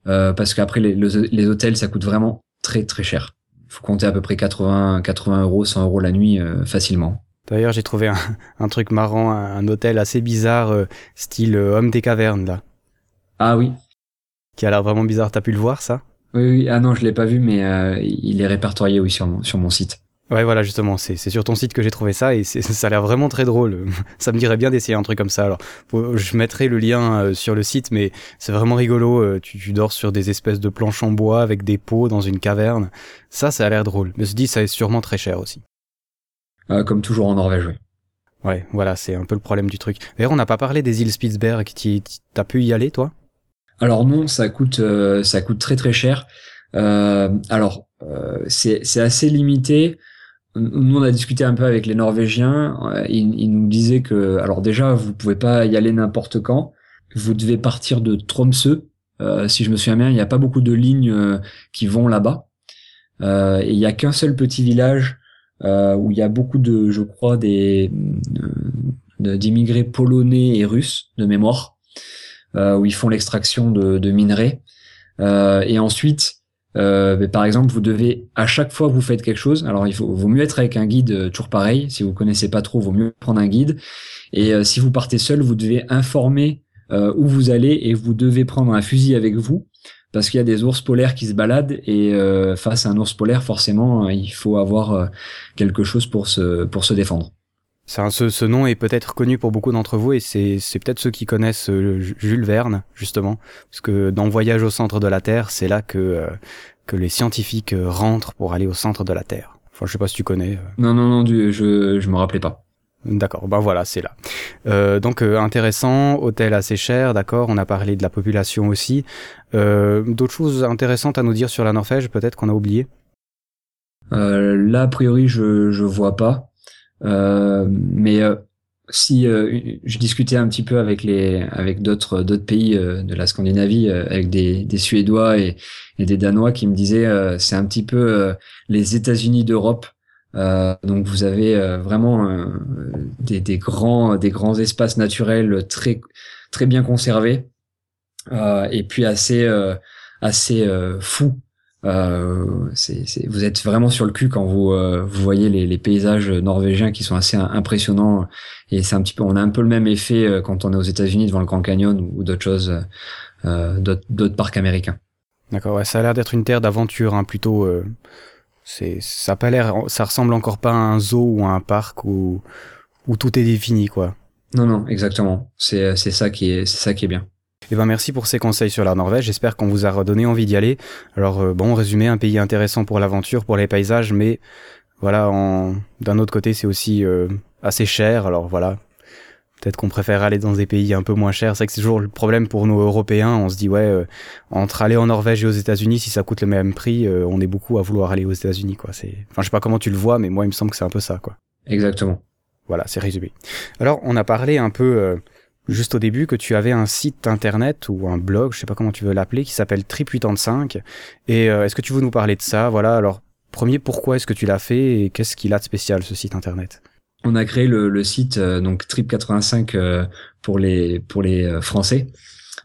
Euh, parce qu'après les, les, hôtels ça coûte vraiment très très cher. Il faut compter à peu près 80 80 euros 100 euros la nuit euh, facilement. D'ailleurs j'ai trouvé un, un, truc marrant, un, hôtel assez bizarre euh, style homme des cavernes là. Ah oui. Qui a l'air vraiment bizarre. T'as pu le voir ça? Oui, oui, ah non je l'ai pas vu mais il est répertorié oui sur mon, sur mon site. Ouais, voilà, justement, c'est sur ton site que j'ai trouvé ça et *laughs* ça a l'air vraiment très drôle. *laughs* ça me dirait bien d'essayer un truc comme ça. Alors, je mettrai le lien euh, sur le site, mais c'est vraiment rigolo. Euh, tu, tu, dors sur des espèces de planches en bois avec des pots dans une caverne. Ça, ça a l'air drôle. Mais je dis, ça est sûrement très cher aussi. Euh, comme toujours en Norvège, oui. Ouais, voilà, c'est un peu le problème du truc. D'ailleurs, on n'a pas parlé des îles Spitzberg. T'as pu y aller, toi? Alors non, ça coûte ça coûte très très cher. alors c'est c'est assez limité. Nous, on a discuté un peu avec les Norvégiens. Ils, ils, nous disaient que, alors déjà, vous pouvez pas y aller n'importe quand. Vous devez partir de Tromsø. si je me souviens bien, il n'y a pas beaucoup de lignes qui vont là-bas. Euh, il y a qu'un seul petit village euh, où il y a beaucoup de, je crois, des euh, d'immigrés polonais et russes de mémoire, où ils font l'extraction de, de, minerais. et ensuite, euh, par exemple, vous devez à chaque fois que vous faites quelque chose, alors il faut, vaut mieux être avec un guide toujours pareil. Si vous connaissez pas trop, vaut mieux prendre un guide. Et si vous partez seul, vous devez informer où vous allez et vous devez prendre un fusil avec vous parce qu'il y a des ours polaires qui se baladent et euh, face à un ours polaire, forcément, euh, il faut avoir euh, quelque chose pour se, pour se défendre. Un, ce, ce, nom est peut-être connu pour beaucoup d'entre vous et c'est peut-être ceux qui connaissent Jules Verne, justement, parce que dans Voyage au centre de la Terre, c'est là que, que les scientifiques rentrent pour aller au centre de la Terre. Enfin, je sais pas si tu connais. Non, non, non, du, je, je me rappelais pas. D'accord, ben voilà, c'est là. Euh, donc euh, intéressant, hôtel assez cher, d'accord, on a parlé de la population aussi. Euh, D'autres choses intéressantes à nous dire sur la Norvège, peut-être qu'on a oublié? Euh, Là, a priori, je je vois pas. Euh, mais si je discutais un petit peu avec les avec d'autres d'autres pays de la Scandinavie, avec des, des Suédois et, et, des Danois qui me disaient c'est un petit peu les États-Unis d'Europe. Euh, donc vous avez euh, vraiment euh, des, des, grands des grands espaces naturels très très bien conservés et puis assez assez fous. C'est vous êtes vraiment sur le cul quand vous vous voyez les, les, paysages norvégiens qui sont assez impressionnants et c'est un petit peu on a un peu le même effet quand on est aux États-Unis devant le Grand Canyon ou, d'autres choses d'autres parcs américains. D'accord, ouais, ça a l'air d'être une terre d'aventure, hein, plutôt c'est, ça a pas l'air, ça ressemble encore pas à un zoo ou à un parc où, où tout est défini, quoi. Non, non, exactement. C'est, c'est ça qui est, c'est ça qui est bien. Eh ben merci pour ces conseils sur la Norvège. J'espère qu'on vous a redonné envie d'y aller. Alors euh, bon, résumé, un pays intéressant pour l'aventure, pour les paysages, mais voilà, en... d'un autre côté, c'est aussi euh, assez cher. Alors voilà, Peut-être qu'on préfère aller dans des pays un peu moins chers. C'est que c'est toujours le problème pour nous Européens. On se dit ouais, euh, entre aller en Norvège et aux États-Unis, si ça coûte le même prix, euh, on est beaucoup à vouloir aller aux États-Unis quoi. C'est, enfin je sais pas comment tu le vois, mais moi il me semble que c'est un peu ça quoi. Exactement. Voilà, c'est résumé. Alors on a parlé un peu euh, juste au début que tu avais un site internet ou un blog, je sais pas comment tu veux l'appeler, qui s'appelle Trip85. Et est-ce que tu veux nous parler de ça? Voilà. Alors premier, pourquoi est-ce que tu l'as fait et qu'est-ce qu'il a de spécial ce site internet? On a créé le, site euh, donc Trip85 euh, pour les pour les euh, Français.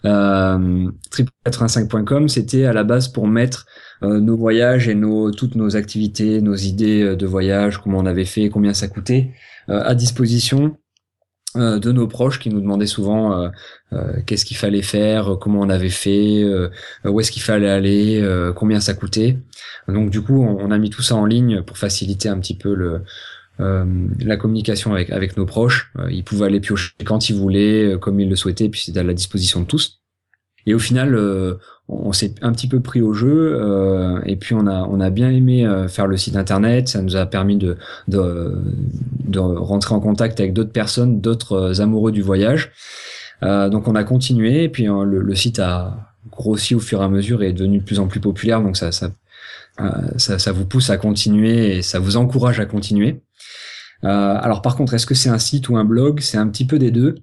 Trip85.com, c'était à la base pour mettre nos voyages et nos toutes nos activités, nos idées de voyage, comment on avait fait, combien ça coûtait, à disposition de nos proches qui nous demandaient souvent qu'est-ce qu'il fallait faire, comment on avait fait, où est-ce qu'il fallait aller, combien ça coûtait. Donc du coup, on, a mis tout ça en ligne pour faciliter un petit peu le, euh, la communication avec, avec nos proches. Euh, ils pouvaient aller piocher quand ils voulaient, euh, comme ils le souhaitaient, puis c'était à la disposition de tous. Et au final, on, s'est un petit peu pris au jeu, et puis on a, on a bien aimé faire le site internet. Ça nous a permis de, de, de rentrer en contact avec d'autres personnes, d'autres amoureux du voyage. donc on a continué, et puis le, le, site a grossi au fur et à mesure et est devenu de plus en plus populaire. Donc ça, ça, ça, ça vous pousse à continuer et ça vous encourage à continuer. Euh, alors par contre, est-ce que c'est un site ou un blog? C'est un petit peu des deux.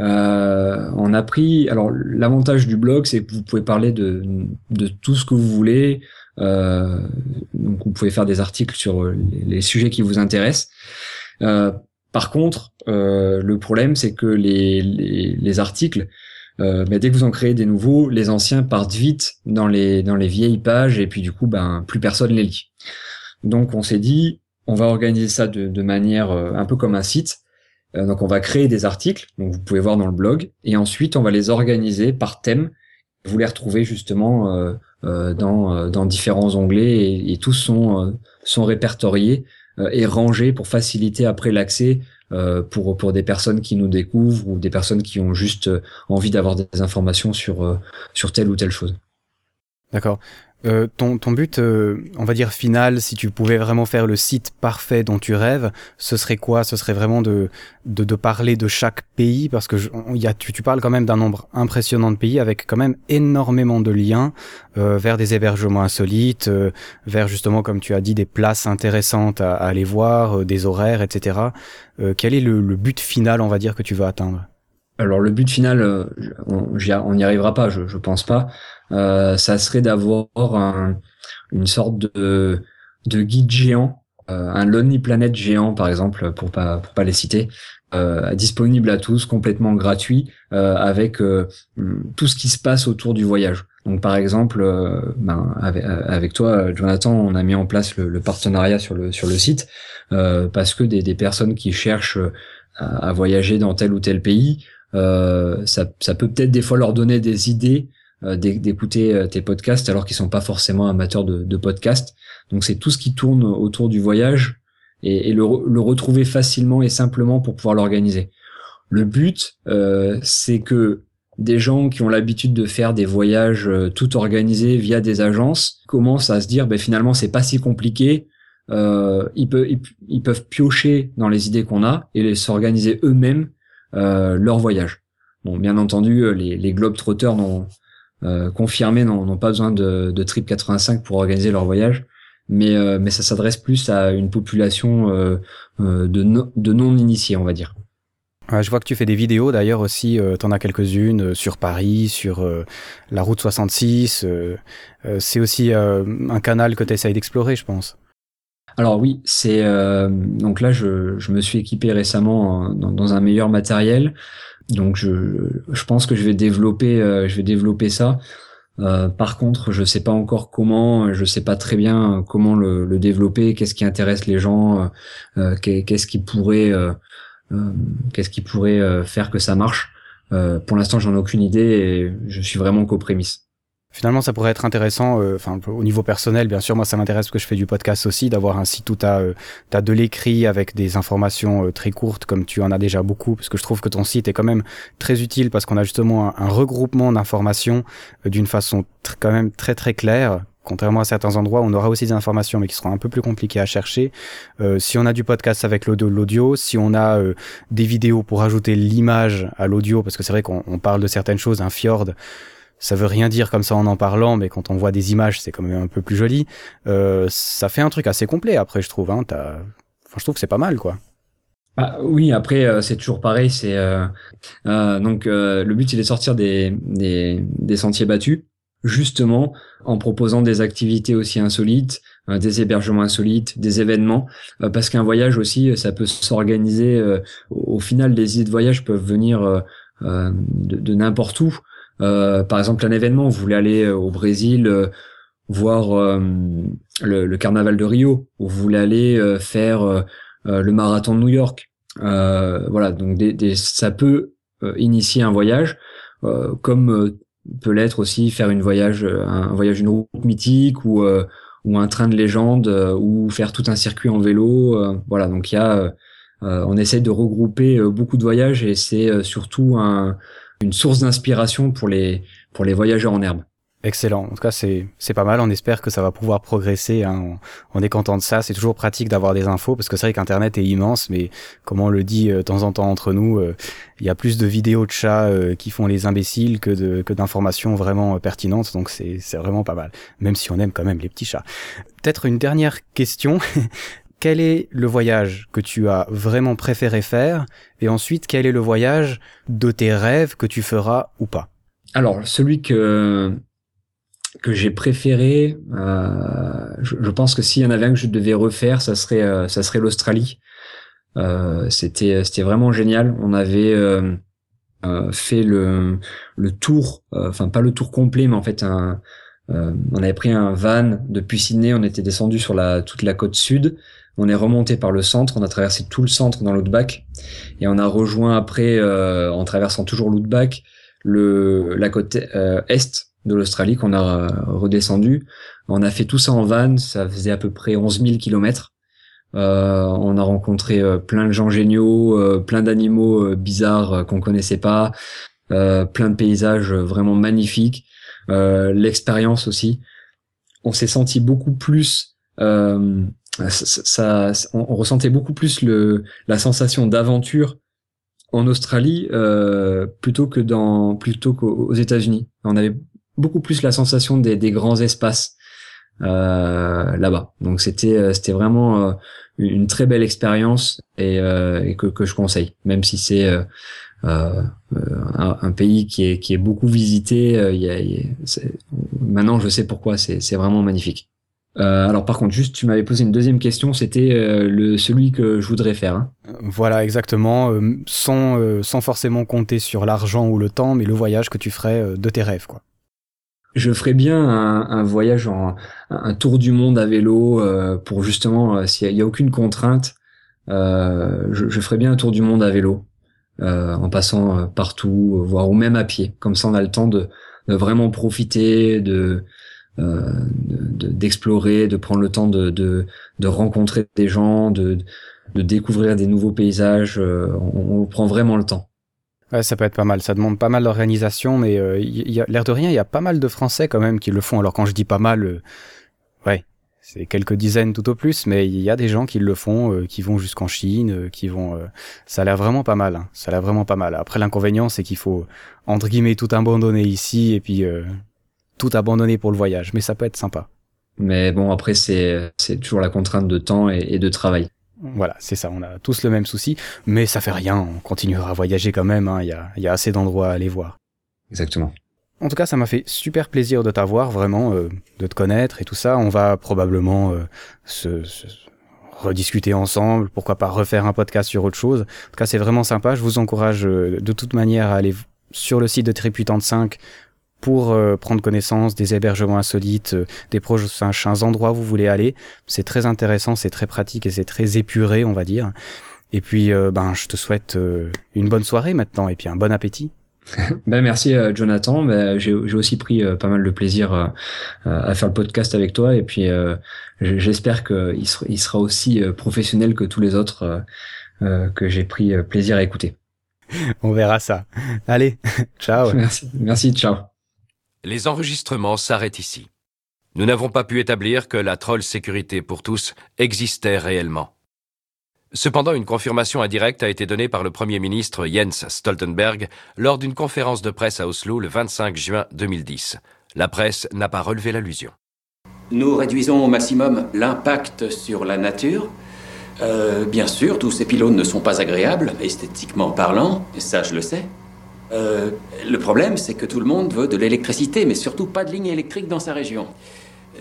Euh, on a pris. Alors l'avantage du blog, c'est que vous pouvez parler de, de tout ce que vous voulez. Euh, donc vous pouvez faire des articles sur les, sujets qui vous intéressent. Euh, par contre, euh, le problème, c'est que les, les, les articles, euh, dès que vous en créez des nouveaux, les anciens partent vite dans les vieilles pages et puis du coup, ben plus personne les lit. Donc on s'est dit, on va organiser ça de, manière euh, un peu comme un site. Euh, donc on va créer des articles, donc vous pouvez voir dans le blog, et ensuite on va les organiser par thème. Vous les retrouvez justement euh, dans, dans différents onglets et, tous sont, sont répertoriés et rangés pour faciliter après l'accès pour, pour des personnes qui nous découvrent ou des personnes qui ont juste envie d'avoir des informations sur, sur telle ou telle chose. D'accord. Euh, ton, ton, but, euh, on va dire final, si tu pouvais vraiment faire le site parfait dont tu rêves, ce serait quoi? Ce serait vraiment de, de, de, parler de chaque pays, parce que je, y a, tu, tu, parles quand même d'un nombre impressionnant de pays, avec quand même énormément de liens euh, vers des hébergements insolites, euh, vers justement, comme tu as dit, des places intéressantes à, à aller voir, des horaires, etc. quel est le, le, but final, on va dire, que tu veux atteindre? Alors le but final, on n'y arrivera pas, je, je pense pas. Euh, ça serait d'avoir un, une sorte de, de guide géant, euh, un Lonely Planet géant par exemple, pour pas pour pas les citer, euh, disponible à tous, complètement gratuit, euh, avec euh, tout ce qui se passe autour du voyage. Donc par exemple, ben, avec, toi, Jonathan, on a mis en place le, le partenariat sur le sur le site parce que des, des, personnes qui cherchent à, voyager dans tel ou tel pays, ça, ça peut peut-être des fois leur donner des idées euh, d'écouter euh, tes podcasts alors qu'ils sont pas forcément amateurs de, podcasts. Donc c'est tout ce qui tourne autour du voyage et, le, retrouver facilement et simplement pour pouvoir l'organiser. Le but, euh, c'est que des gens qui ont l'habitude de faire des voyages euh, tout organisés via des agences commencent à se dire, ben, finalement, c'est pas si compliqué. Euh, ils, peuvent, piocher dans les idées qu'on a et s'organiser eux-mêmes euh, leur voyage. Bon, bien entendu, les, les globetrotters n'ont euh, confirmés n'ont pas besoin de, de, Trip 85 pour organiser leur voyage, mais, euh, mais ça s'adresse plus à une population euh, de, no, de non-initiés, on va dire. Ouais, je vois que tu fais des vidéos d'ailleurs aussi, euh, tu en as quelques-unes sur Paris, sur la route 66. c'est aussi un canal que tu essayes d'explorer, je pense. Alors oui, c'est donc là je, je, me suis équipé récemment dans, dans un meilleur matériel. Donc je, je pense que je vais développer, euh, je vais développer ça. Euh, par contre, je sais pas encore comment, je sais pas très bien comment le, le développer, qu'est-ce qui intéresse les gens, euh, qu'est-ce qui pourrait, qu'est-ce qui pourrait faire que ça marche. pour l'instant, j'en ai aucune idée et je suis vraiment qu'aux prémices. Finalement, ça pourrait être intéressant, euh, enfin au niveau personnel, bien sûr, moi ça m'intéresse parce que je fais du podcast aussi, d'avoir un site où tu as, euh, de l'écrit avec des informations euh, très courtes, comme tu en as déjà beaucoup, parce que je trouve que ton site est quand même très utile parce qu'on a justement un, un regroupement d'informations euh, d'une façon quand même très très claire. Contrairement à certains endroits, on aura aussi des informations, mais qui seront un peu plus compliquées à chercher. Euh, si on a du podcast avec l'audio, si on a euh, des vidéos pour ajouter l'image à l'audio, parce que c'est vrai qu'on parle de certaines choses, un fjord, ça veut rien dire comme ça en en parlant, mais quand on voit des images, c'est quand même un peu plus joli. Euh, ça fait un truc assez complet après, je trouve. Hein, enfin, je trouve que c'est pas mal, quoi. Ah, oui, après euh, c'est toujours pareil. C'est euh, euh donc euh, le but, il est de sortir des, des, des sentiers battus, justement en proposant des activités aussi insolites, des hébergements insolites, des événements, parce qu'un voyage aussi, ça peut s'organiser. au final, les idées de voyage peuvent venir de, de n'importe où. Euh, par exemple, un événement, vous voulez aller euh, au Brésil euh, voir le, le, carnaval de Rio, ou vous voulez aller faire le marathon de New York. voilà, donc des, des, ça peut initier un voyage, comme peut l'être aussi faire une voyage, un voyage une route mythique ou ou un train de légende ou faire tout un circuit en vélo. voilà, donc il y a, on essaie de regrouper beaucoup de voyages et c'est surtout un, une source d'inspiration pour les, pour les voyageurs en herbe. Excellent. En tout cas, c'est, c'est pas mal. On espère que ça va pouvoir progresser. Hein. On, est content de ça. C'est toujours pratique d'avoir des infos parce que c'est vrai qu'Internet est immense, mais comme on le dit euh, de temps en temps entre nous, euh, il y a plus de vidéos de chats euh, qui font les imbéciles que, de, que d'informations vraiment pertinentes. Donc c'est, c'est vraiment pas mal. Même si on aime quand même les petits chats. Peut-être une dernière question. *laughs* quel est le voyage que tu as vraiment préféré faire et ensuite quel est le voyage de tes rêves que tu feras ou pas? Alors celui que que j'ai préféré, euh, je, pense que s'il y en avait un que je devais refaire, ça serait euh, l'Australie. Euh, c'était vraiment génial. On avait fait le tour, enfin pas le tour complet, mais en fait on avait pris un van depuis Sydney, on était descendu sur la toute la côte sud on est remonté par le centre, on a traversé tout le centre dans l'Outback et on a rejoint après, euh, en traversant toujours l'Outback, le la côte euh, est de l'Australie qu'on a redescendu. On a fait tout ça en van, ça faisait à peu près 11 000 kilomètres. Euh, on a rencontré euh, plein de gens géniaux, euh, plein d'animaux bizarres qu'on connaissait pas, plein de paysages vraiment magnifiques. L'expérience aussi. on s'est senti beaucoup plus euh, ça, on, ressentait beaucoup plus le, la sensation d'aventure en Australie euh, plutôt que dans plutôt qu'aux États-Unis. On avait beaucoup plus la sensation des, des grands espaces euh, là-bas. Donc c'était euh, c'était vraiment euh, une très belle expérience et, euh, et que, que, je conseille, même si c'est euh, un, un, pays qui est qui est beaucoup visité. Y a, y a maintenant je sais pourquoi. C'est vraiment magnifique. Euh, alors par contre, juste, tu m'avais posé une deuxième question, c'était euh, le celui que je voudrais faire. Hein. Voilà, exactement, euh, sans, euh, sans forcément compter sur l'argent ou le temps, mais le voyage que tu ferais de tes rêves, quoi. Je ferais bien un, un voyage, en, un tour du monde à vélo, pour justement, s'il n'y a, a, aucune contrainte, je, je, ferais bien un tour du monde à vélo, en passant partout, voire ou même à pied. Comme ça, on a le temps de, de vraiment profiter, de d'explorer, de, de, prendre le temps de, de, de rencontrer des gens, de, de découvrir des nouveaux paysages. Euh, on, on, prend vraiment le temps. Ouais, ça peut être pas mal. Ça demande pas mal d'organisation, mais euh, y a l'air de rien, il y a pas mal de Français quand même qui le font. Alors quand je dis pas mal, euh, ouais, c'est quelques dizaines tout au plus, mais il y a des gens qui le font, euh, qui vont jusqu'en Chine, euh, qui vont. Euh, ça a l'air vraiment pas mal. Hein. Ça a l'air vraiment pas mal. Après, l'inconvénient, c'est qu'il faut entre guillemets tout abandonner ici et puis tout abandonner pour le voyage, mais ça peut être sympa. Mais bon, après, c'est toujours la contrainte de temps et, et de travail. Voilà, c'est ça, on a tous le même souci, mais ça fait rien, on continuera à voyager quand même, il hein, y, y, a, assez d'endroits à aller voir. Exactement. En tout cas, ça m'a fait super plaisir de t'avoir, vraiment, euh, de te connaître et tout ça. On va probablement euh, se, se, rediscuter ensemble, pourquoi pas refaire un podcast sur autre chose. En tout cas, c'est vraiment sympa, je vous encourage euh, de toute manière à aller sur le site de Trip 85 pour euh, prendre connaissance des hébergements insolites, euh, des prochains endroits où vous voulez aller. C'est très intéressant, c'est très pratique et c'est très épuré, on va dire. Et puis, euh, ben, je te souhaite euh, une bonne soirée maintenant et puis un bon appétit. *laughs* ben merci Jonathan. Ben, j'ai aussi pris pas mal de plaisir à faire le podcast avec toi et puis j'espère qu'il sera, il sera aussi professionnel que tous les autres que j'ai pris plaisir à écouter. *laughs* On verra ça. Allez, *laughs* ciao. Merci, merci, ciao. Les enregistrements s'arrêtent ici. Nous n'avons pas pu établir que la troll sécurité pour tous existait réellement. Cependant, une confirmation indirecte a été donnée par le Premier ministre Jens Stoltenberg lors d'une conférence de presse à Oslo le 25 juin 2010. La presse n'a pas relevé l'allusion. Nous réduisons au maximum l'impact sur la nature. Euh, bien sûr, tous ces pylônes ne sont pas agréables, esthétiquement parlant, ça je le sais. Euh, le problème, c'est que tout le monde veut de l'électricité, mais surtout pas de ligne électrique dans sa région.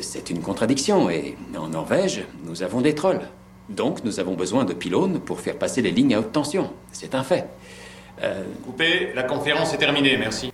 C'est une contradiction, et en Norvège, nous avons des trolls. Donc, nous avons besoin de pylônes pour faire passer les lignes à haute tension. C'est un fait. Euh... Coupé, la conférence est terminée, merci.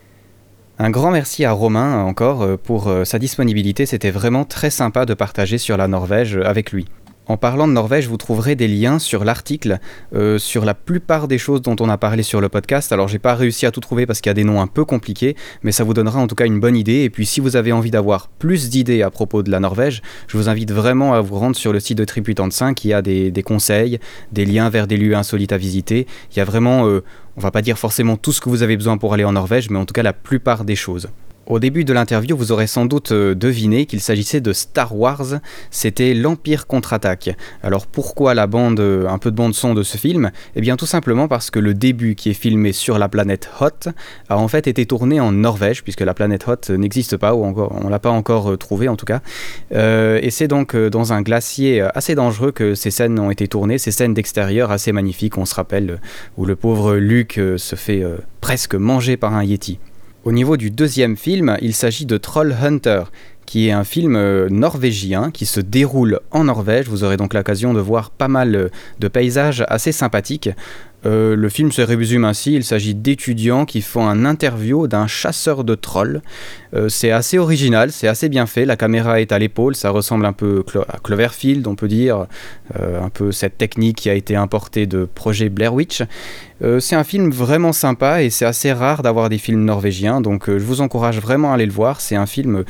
Un grand merci à Romain encore pour sa disponibilité. C'était vraiment très sympa de partager sur la Norvège avec lui. En parlant de Norvège, vous trouverez des liens sur l'article, euh, sur la plupart des choses dont on a parlé sur le podcast. Alors j'ai pas réussi à tout trouver parce qu'il y a des noms un peu compliqués, mais ça vous donnera en tout cas une bonne idée. Et puis si vous avez envie d'avoir plus d'idées à propos de la Norvège, je vous invite vraiment à vous rendre sur le site de Trip 85, qui a des, des, conseils, des liens vers des lieux insolites à visiter. Il y a vraiment, euh, on va pas dire forcément tout ce que vous avez besoin pour aller en Norvège, mais en tout cas la plupart des choses. Au début de l'interview, vous aurez sans doute euh, deviné qu'il s'agissait de Star Wars, c'était l'Empire contre-attaque. Alors pourquoi la bande, euh, un peu de bande son de ce film? Eh bien tout simplement parce que le début qui est filmé sur la planète Hoth a en fait été tourné en Norvège, puisque la planète Hoth n'existe pas, ou encore, on l'a pas encore euh, trouvé en tout cas. Euh, et c'est donc dans un glacier assez dangereux que ces scènes ont été tournées, ces scènes d'extérieur assez magnifiques, on se rappelle, où le pauvre Luke se fait presque manger par un Yeti. Au niveau du deuxième film, il s'agit de Troll Hunter, qui est un film euh, norvégien qui se déroule en Norvège. Vous aurez donc l'occasion de voir pas mal euh, de paysages assez sympathiques. Euh, le film se résume ainsi, il s'agit d'étudiants qui font un interview d'un chasseur de trolls. C'est assez original, c'est assez bien fait, la caméra est à l'épaule, ça ressemble un peu à Cloverfield, on peut dire, un peu cette technique qui a été importée de projet Blair Witch. C'est un film vraiment sympa et c'est assez rare d'avoir des films norvégiens, donc je vous encourage vraiment à aller le voir, c'est un film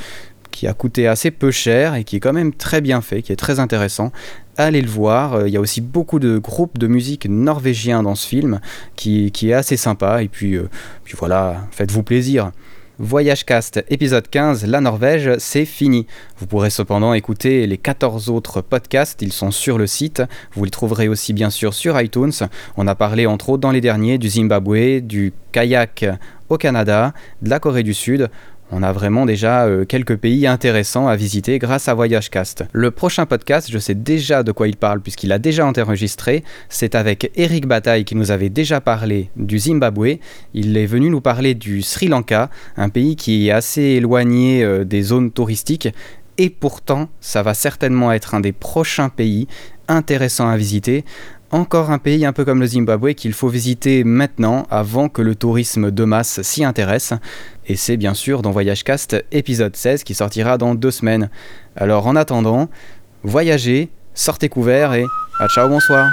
qui a coûté assez peu cher et qui est quand même très bien fait, qui est très intéressant allez le voir. Il y a aussi beaucoup de groupes de musique norvégiens dans ce film qui, est assez sympa. Et puis, euh, puis voilà, faites-vous plaisir. Voyagecast épisode 15, la Norvège, c'est fini. Vous pourrez cependant écouter les 14 autres podcasts, ils sont sur le site. Vous les trouverez aussi bien sûr sur iTunes. On a parlé entre autres dans les derniers du Zimbabwe, du kayak au Canada, de la Corée du Sud. On a vraiment déjà euh, quelques pays intéressants à visiter grâce à Voyagecast. Le prochain podcast, je sais déjà de quoi il parle puisqu'il a déjà enregistré. C'est avec Eric Bataille qui nous avait déjà parlé du Zimbabwe. Il est venu nous parler du Sri Lanka, un pays qui est assez éloigné euh, des zones touristiques. Et pourtant, ça va certainement être un des prochains pays intéressants à visiter. Encore un pays un peu comme le Zimbabwe qu'il faut visiter maintenant avant que le tourisme de masse s'y intéresse. Et c'est bien sûr dans Voyagecast épisode 16 qui sortira dans deux semaines. Alors en attendant, voyagez, sortez couverts et à ciao bonsoir